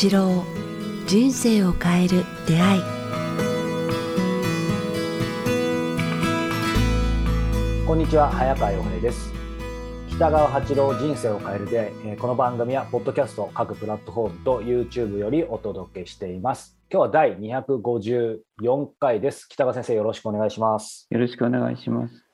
八郎人生を変える出会い。こんにちは早川洋平です。北川八郎人生を変える出会い。えーこの番組はポッドキャスト各プラットフォームと YouTube よりお届けしています。今日は第254回です。北川先生よろしくお願いします。よろしくお願いします。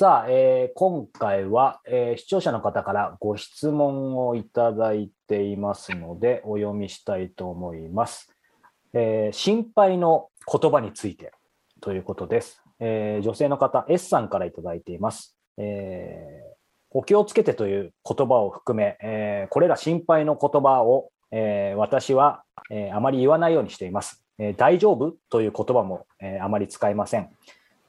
さあ、えー今回は、えー視聴者の方からご質問をいただいていますのでお読みしたいと思います、えー心配の言葉についてということです、えー女性の方 S さんからいただいています、えーお気をつけてという言葉を含め、えこれら心配の言葉を、え私は、えあまり言わないようにしています、え大丈夫という言葉も、えあまり使いません。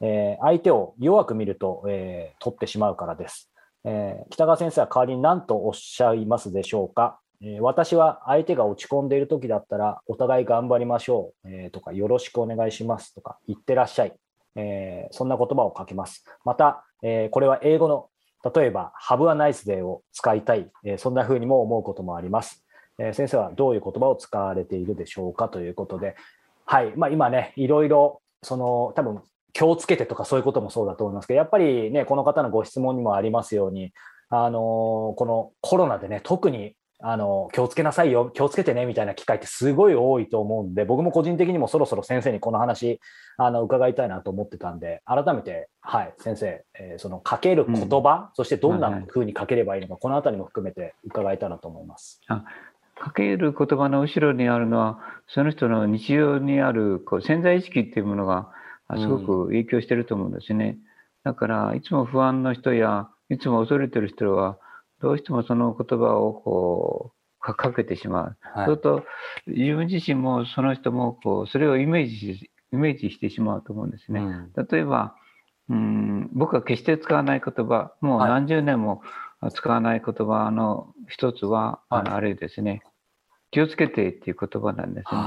えー相手を弱く見ると、えー取ってしまうからです、えー北川先生は代わりに何とおっしゃいますでしょうか、え私は相手が落ち込んでいる時だったらお互い頑張りましょう、えとかよろしくお願いしますとか言ってらっしゃい、えそんな言葉をかけます。また、えこれは英語の例えば Have a nice day を使いたい、えそんな風にも思うこともあります、え先生はどういう言葉を使われているでしょうかということで。はい、まあ、今ねいろいろその多分気をつけてとかそういうこともそうだと思いますけど、やっぱりね、この方のご質問にもありますように、あのこのコロナでね、特にあの気をつけなさいよ、気をつけてねみたいな機会ってすごい多いと思うんで、僕も個人的にもそろそろ先生にこの話、あの伺いたいなと思ってたんで、改めて、はい、先生、えーそのかける言葉、そしてどんな風にかければいいのか、このあたりも含めて伺いたいなと思います。かける言葉の後ろにあるのは、その人の日常にあるこう潜在意識っていうものがあすごく影響してると思うんですね。だから、いつも不安の人や、いつも恐れてる人は、どうしてもその言葉をこうかかけてしまう。はいそうすると、自分自身もその人もこうそれをイメージしイメージしてしまうと思うんですね。うん例えば、うん、僕は決して使わない言葉、もうはい何十年も使わない言葉の一つは、はいあのあれですね、気をつけてっていう言葉なんですね。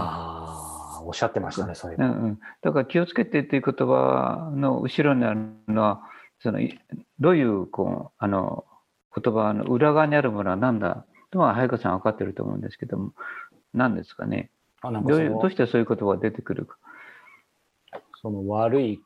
おっしゃってましたね、そういうの。うんうん、だから気をつけてっていう言葉の後ろにあるのは、そのいどういうこうあの言葉の裏側にあるものは何だとは早川さん分かってると思うんですけども、何ですかね？あなんかどういうどうしてそういう言葉が出てくるか。その悪い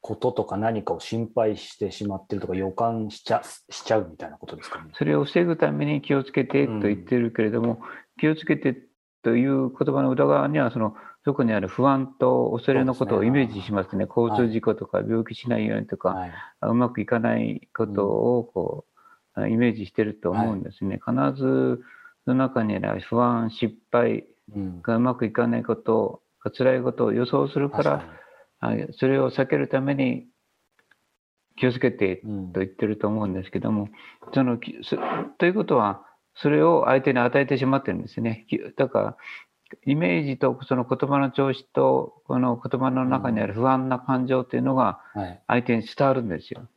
こととか何かを心配してしまってるとか予感しちゃしちゃうみたいなことですかね？それを防ぐために気をつけてと言ってるけれども、気をつけてという言葉の裏側にはそのそこにある不安と恐れのことをイメージしますね。交通事故とか病気しないようにとか、はい。うまくいかないことをこう、イメージしてると思うんですね、必ずその中にある不安失敗うん。がうまくいかないこと辛いことを予想するからそれを避けるために気をつけてと言ってると思うんですけども、そのきそということは、それを相手に与えてしまってるんですね。きだから、イメージとその言葉の調子と、この言葉の中にある不安な感情っていうのがはい。相手に伝わるんですよ。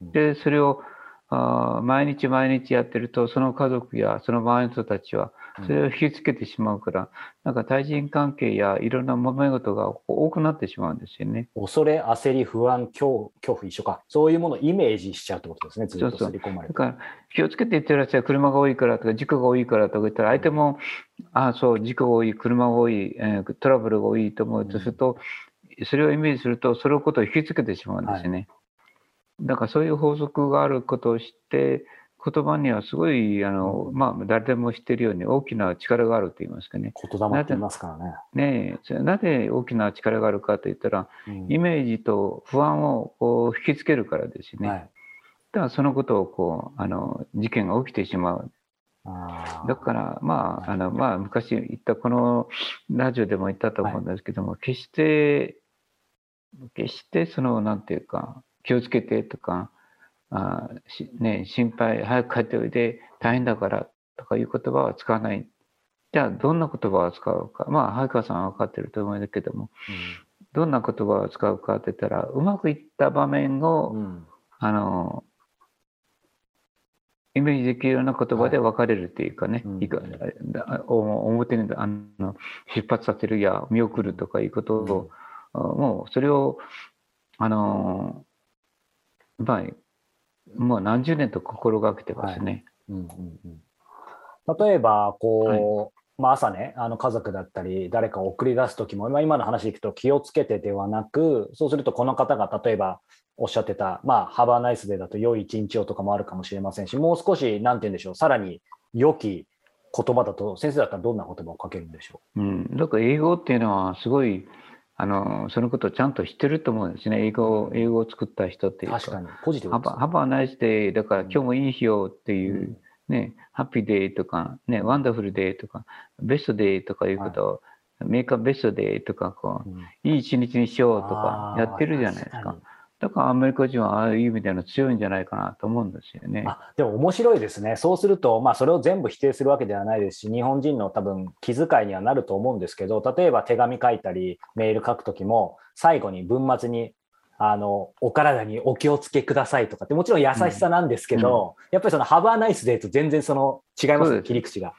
で、それをあー毎日毎日やってると、その家族やその周りの人たちは、それを引きつけてしまうから、なんか対人関係やいろんな揉め事が多くなってしまうんですよね。恐れ、焦り、不安、恐恐怖一緒か。そういうものをイメージしちゃうってことですね。ずっと刷り込まれて。だから気をつけて言ってらっしゃる車が多いからとか事故が多いからとか言ったら相手も、ああそう事故が多い車が多い、えートラブルが多いと思うとすると、それをイメージするとそれをことを引きつけてしまうんですよね、だからそういう法則があることを知って言葉にはすごいあの、まあ、誰でも知っているように大きな力があると言いますかね。言霊って言いますからね。ねなぜ大きな力があるかといったらうんイメージと不安をこう引きつけるからですよね。はい。だからそのことをこうあの事件が起きてしまう。だからまああのまあ昔言ったこのラジオでも言ったと思うんですけども、決して決してそのなんていうか気をつけてとかあしね心配早く帰っておいで大変だからとかいう言葉は使わない。じゃあどんな言葉を使うか。まあ早川さんは分かってると思うんだけどもどんな言葉を使うかって言ったらうまくいった場面を、うん。うんあのイメージできるような言葉で分かれるっていうかね、うん。いいか表にあの出発させるや見送るとかいうことを、あもうそれをあのまあもう何十年と心がけてますね。うんうんうん。例えば、こう、まあ、朝ね、あの家族だったり、誰かを送り出すときも、まあ今の話でいくと気をつけてではなく、そうするとこの方が例えばおっしゃってた、まあ、ハバーナイスデーだと良い一日をとかもあるかもしれませんし、もう少し、なんて言うんでしょう、さらに良き言葉だと、先生だったらどんな言葉をかけるんでしょう？うん、だから英語っていうのはすごい、あのそのことをちゃんと知ってると思うんですね。英語英語を作った人っていうか。確かに、ポジティブです、ね。 Have a nice day、だから今日もいい日よっていう、うんね、 happy day とか、ね、 wonderful day とか、 best day とかいうことを、はい、 make a best day とかこう、うん、いい一日にしようとかやってるじゃないですか。だからアメリカ人はああいう意味での強いんじゃないかなと思うんですよね。あでも面白いですね。そうすると、まあ、それを全部否定するわけではないですし、日本人の多分気遣いにはなると思うんですけど、例えば手紙書いたり、メール書くときも、最後に文末にあの、お体にお気をつけくださいとかって、もちろん優しさなんですけど、うん、やっぱりそのハバーナイスデーと全然その違います切り口が。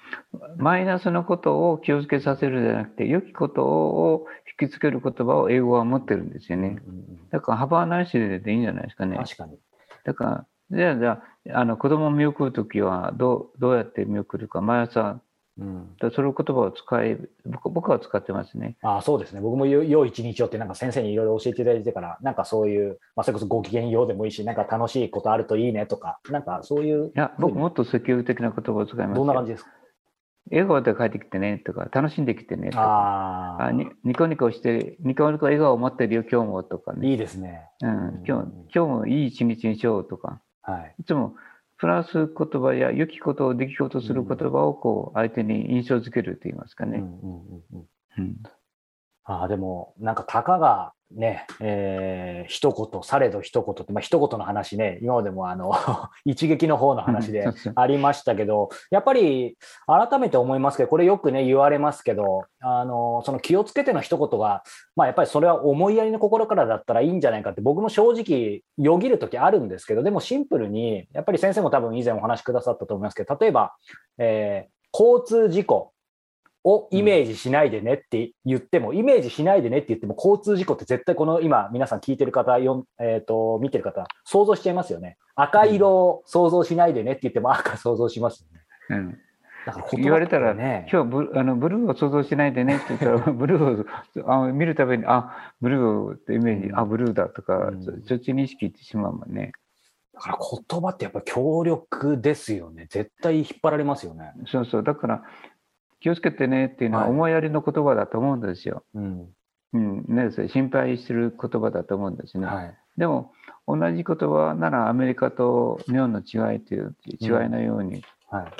マイナスのことを気をつけさせるじゃなくて、良きことを引きつける言葉を英語は持ってるんですよね。だからハバーナイスデーでいいんじゃないですかね。確かに。だから、じゃあ、じゃあ、あの子供を見送るときはどう、どうやって見送るか、毎朝うん、その言葉を使え僕僕は使ってますね。あそうですね。僕も良い一日をってなんか先生にいろいろ教えていただいてから、なんかそういう、まあ、それこそご機嫌ようでもいいし、なんか楽しいことあるといいねとか、なんかそういう。いや、僕もっと積極的な言葉を使いますどんな感じですか？笑顔で帰ってきてねとか、楽しんできてねとか、あニニコニコして、ニコニコ笑顔を持ってるよ、今日もとかね。いいですね。うん、今日今日もいい一日にしようとか、はい、いつもプラス言葉や良きことを出来事する言葉をこう相手に印象づけると言いますかね。ああでもなんかたかがね、えー、一言、されど一言って、まあ、一言の話ね、今までもあの 一撃の方の話で ありましたけど、やっぱり改めて思いますけど、これよくね、言われますけど、あのその気をつけての一言が、まあ、やっぱりそれは思いやりの心からだったらいいんじゃないかって、僕も正直、よぎるときあるんですけど、でもシンプルに、やっぱり先生も多分以前お話しくださったと思いますけど、例えば、えー、交通事故をイメージしないでねって言っても、イメージしないでねって言っても、交通事故って絶対この今、皆さん聞いてる方、よえーと、見てる方、想像しちゃいますよね。赤色を想像しないでねって言っても、赤想像しますよね。うんだから言われたら、ね、今日ブあのブルーを想像しないでねって言ったら、ブルーをあ見るたびに、あブルーってイメージ、うん、あブルーだとか、うん、そっちに意識いってしまうもんね。だから言葉ってやっぱ強力ですよね。絶対引っ張られますよね。そうそう。だから、気をつけてねっていうのは思いやりの言葉だと思うんですよ。はい、うん。うん。ね、心配する言葉だと思うんですね。はい、でも同じ言葉ならアメリカと日本の違いという違いのように、うん、はい、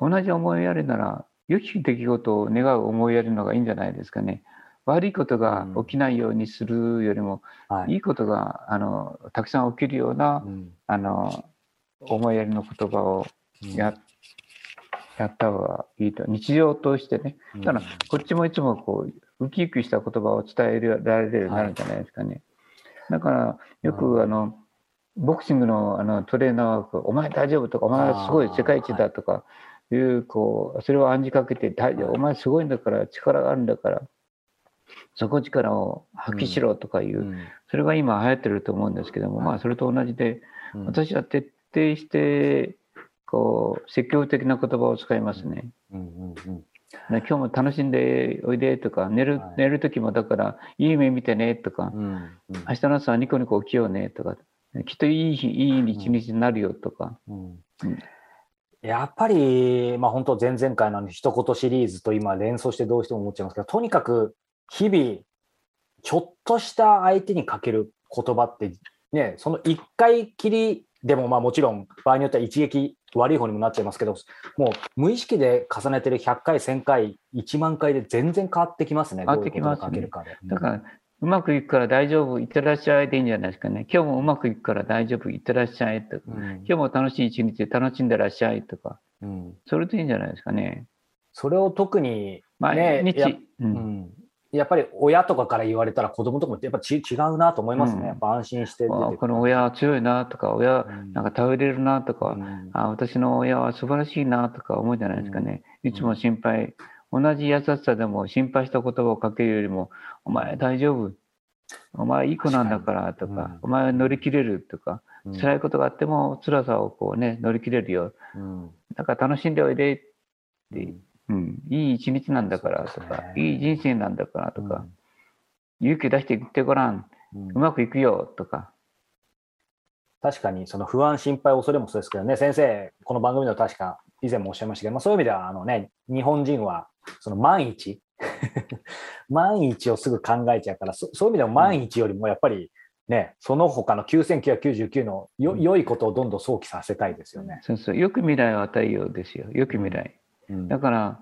同じ思いやりなら良き出来事を願う思いやりのがいいんじゃないですかね。悪いことが起きないようにするよりも、うんはい、いいことがあのたくさん起きるような、うん、あの思いやりの言葉をやっやった方がいいと。日常を通してね。だからこっちもいつもこうウキウキした言葉を伝えられるようになるんじゃないですかね、はい、だからよくあのボクシングのあのトレーナーは「お前大丈夫」とか「お前はすごい世界一だ」とかい。うこうそれを暗示かけて「お前すごいんだから力があるんだから」そこ力を発揮しろとかいう、それが今流行ってると思うんですけども、まあそれと同じで、私は徹底してこう積極的な言葉を使いますね。うんうんうん。今日も楽しんでおいでとか寝る,、寝る時もだからいい夢見てねとか、うんうん、明日の朝はニコニコ起きようねとかきっといい日いい一日になるよとか、うん。うん。やっぱり、まあ、本当前々回の一言シリーズと今連想してどうしても思っちゃいますけどとにかく日々ちょっとした相手にかける言葉ってねその一回きりでもまあもちろん場合によっては一撃悪い方にもなっちゃいますけど、もう無意識で重ねてる100回、1000回、1万回で全然変わってきますね。変わってきます、ね、だから、うまくいくから大丈夫、いってらっしゃいでいいんじゃないですかね。今日もうまくいくから大丈夫、いってらっしゃいとか、うん、今日も楽しい一日で楽しんでらっしゃいとか、うん、それでいいんじゃないですかね。それを特に、ね、毎日、うん、やっぱり親とかから言われたら子供とかもやっぱち違うなと思いますね。うん、やっぱ安心してこの親強いなとか、親なんか頼れるなとか、うん、あ私の親は素晴らしいなとか思うじゃないですかね。いつも心配、同じ優しさでも心配した言葉をかけるよりも、お前大丈夫？お前いい子なんだからとか、お前は乗り切れるとか、辛いことがあっても辛さをこうね、乗り切れるよ。だから楽しんでおいでってうん、いい一日なんだからとか、ね。いい人生なんだからとか、うん。勇気出して言ってごらん、うん。うまくいくよとか、確かにその不安、心配、恐れもそうですけどね、先生、この番組では確か以前もおっしゃいましたけど、まあ、そういう意味ではあの、ね、日本人はその万一、万一をすぐ考えちゃうから、そそういう意味でも万一よりもやっぱりね、その他の9999のようん。良いことをどんどん想起させたいですよね。そうそう、よく未来を与えようですよ、よく未来。うん。だから、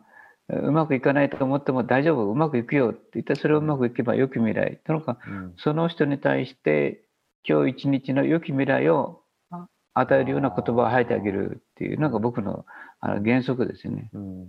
うまくいかないと思っても大丈夫、うまくいくよって言ったら、それをうまくいけばよき未来。とのか、うん。その人に対して、今日一日の良き未来を与えるような言葉を吐いてあげるっていうのが僕のあの原則ですよね。うん。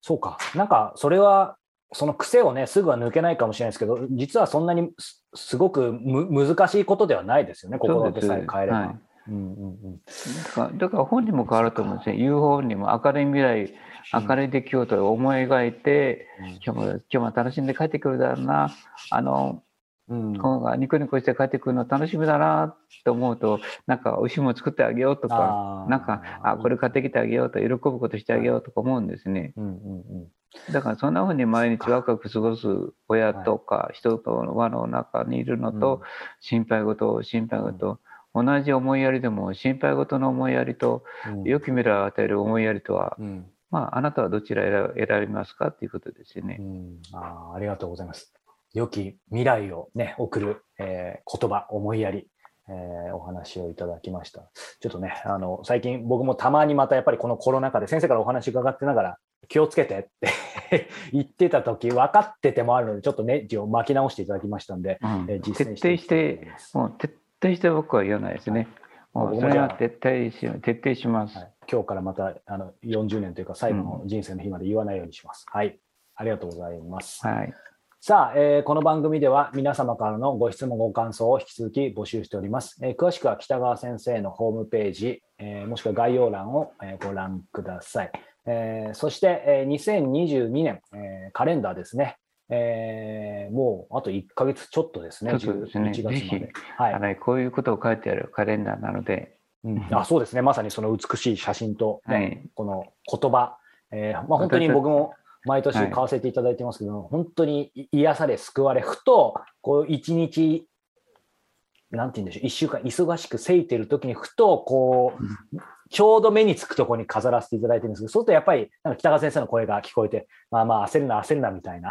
そうか、なんかそれは、その癖をね、すぐは抜けないかもしれないですけど、実はそんなにすすごくむ難しいことではないですよね、心がけさえ変えれば。はいうんうん。うんだからだから本人も変わると思うんですね。言う本人も明るい未来、明るい出来事を思い描いて、今日も今日も楽しんで帰ってくるだろうな、あの、うん。今がニコニコして帰ってくるの楽しみだなと思うと、なんか美味しいもの作ってあげようとか、なんか、あ、これ買ってきてあげようと、喜ぶことしてあげようとか思うんですね。うんうんうん。だからそんな風に毎日ワクワク過ごす親とか人との輪の中にいるのと、うん。心配事、心配事、同じ思いやりでも心配事の思いやりと、うん良き未来を与える思いやりとは、うんまあ、あなたはどちら選びますかっていうことですよねう。んあーありがとうございます。良き未来をね、送る、えー言葉、思いやり、えーお話をいただきました。ちょっとね、あの、最近僕もたまにまたやっぱりこのコロナ禍で先生からお話伺ってながら、気をつけてって 言ってた時、分かっててもあるので、ちょっとネジを巻き直していただきましたんで、うんえー実践してしてもう徹底して僕は言わないですね。もうそれは徹底し徹底します。はい今日からまたあの40年というか最後の人生の日まで言わないようにします。はい。ありがとうございます。はい。さあ、えーこの番組では皆様からのご質問、ご感想を引き続き募集しております。えー詳しくは北川先生のホームページ、えーもしくは概要欄を、えーご覧ください。えーそして、えー2022年、えーカレンダーですね。えーもうあと1ヶ月ちょっとですね、ちょっとですね。11月まぜひで。はい。あのこういうことを書いてあるカレンダーなので、うん。あそうですね、まさにその美しい写真と、ねはい。この言葉、えーまあ、本当に僕も毎年買わせていただいてますけど、本当に癒され、救われ、ふとこう一日、なんて言うんでしょう、一週間忙しくせいてる時に、ふとこう、ちょうど目につくところに飾らせていただいてるんですけど、そうするとやっぱりなんか北川先生の声が聞こえて、まあまあ焦るな、焦るなみたいな、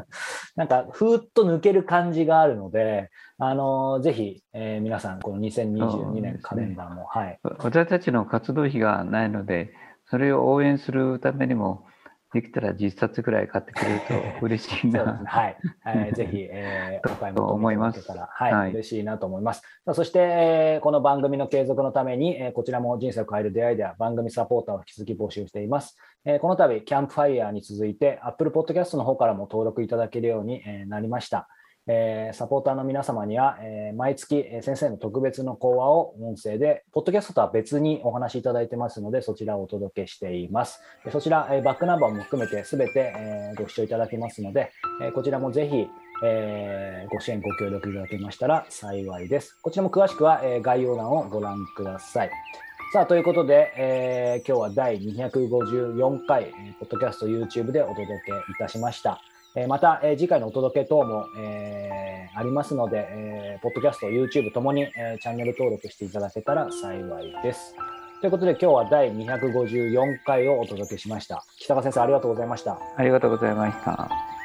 なんかふーっと抜ける感じがあるので、あのーぜひ、えー皆さん、この2022年カレンダーも、はい。私たちの活動費がないので、それを応援するためにも、できたら10冊ぐらい買ってくれると 嬉しいそうですね。な。はい。えー ぜひ、えーお買い求と思めいただけたら、はい、はい嬉しいなと思います。そして、えーこの番組の継続のために、えーこちらも人生を変える出会いでは番組サポーターを引き続き募集しています。えーこの度、キャンプファイヤーに続いて、Apple Podcast の方からも登録いただけるようにえーなりました。えサポーターの皆様には、え毎月、先生の特別の講話を音声で、ポッドキャストとは別にお話しいただいてますので、そちらをお届けしています。そちら、えバックナンバーも含めてすべて、えご視聴いただけますので、えこちらもぜひ、えご支援、ご協力いただけましたら幸いです。こちらも詳しくは、え概要欄をご覧ください。さあ、ということで、えー今日は第254回、ポッドキャスト YouTube でお届けいたしました。えーまた、えー次回のお届け等も、えーありますので、えーポッドキャスト、YouTube ともに、えーチャンネル登録していただけたら幸いです。ということで、今日は第254回をお届けしました。北川先生、ありがとうございました。ありがとうございました。